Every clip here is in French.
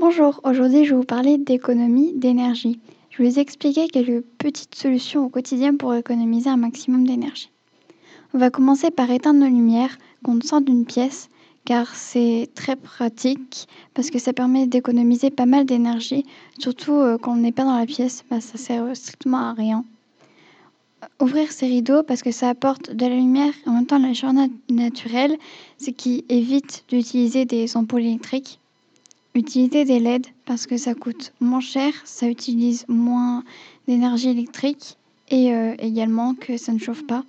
Bonjour, aujourd'hui je vais vous parler d'économie d'énergie. Je vais vous expliquer quelques petites solutions au quotidien pour économiser un maximum d'énergie. On va commencer par éteindre nos lumières quand on sort d'une pièce car c'est très pratique parce que ça permet d'économiser pas mal d'énergie, surtout euh, quand on n'est pas dans la pièce, bah, ça sert strictement à rien. Ouvrir ses rideaux parce que ça apporte de la lumière en même temps la chaleur naturelle, ce qui évite d'utiliser des ampoules électriques. Utiliser des LED parce que ça coûte moins cher, ça utilise moins d'énergie électrique et euh, également que ça ne chauffe pas.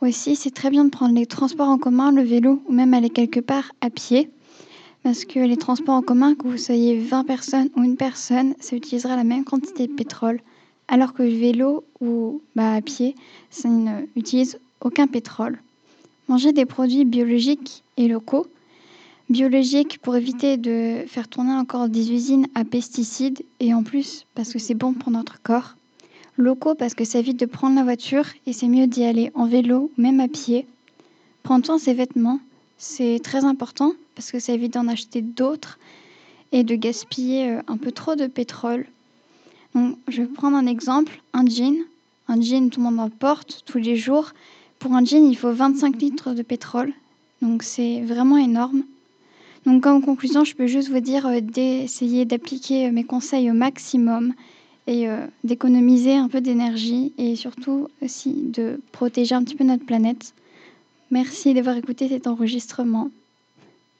Aussi, c'est très bien de prendre les transports en commun, le vélo ou même aller quelque part à pied. Parce que les transports en commun, que vous soyez 20 personnes ou une personne, ça utilisera la même quantité de pétrole. Alors que le vélo ou bah, à pied, ça n'utilise aucun pétrole. Manger des produits biologiques et locaux. Biologiques pour éviter de faire tourner encore des usines à pesticides et en plus parce que c'est bon pour notre corps. Locaux parce que ça évite de prendre la voiture et c'est mieux d'y aller en vélo ou même à pied. Prendre soin ses vêtements, c'est très important parce que ça évite d'en acheter d'autres et de gaspiller euh, un peu trop de pétrole. Donc, je vais prendre un exemple, un jean. Un jean, tout le monde en porte tous les jours. Pour un jean, il faut 25 litres de pétrole. Donc c'est vraiment énorme. Donc en conclusion, je peux juste vous dire euh, d'essayer d'appliquer euh, mes conseils au maximum et euh, d'économiser un peu d'énergie et surtout aussi de protéger un petit peu notre planète. Merci d'avoir écouté cet enregistrement.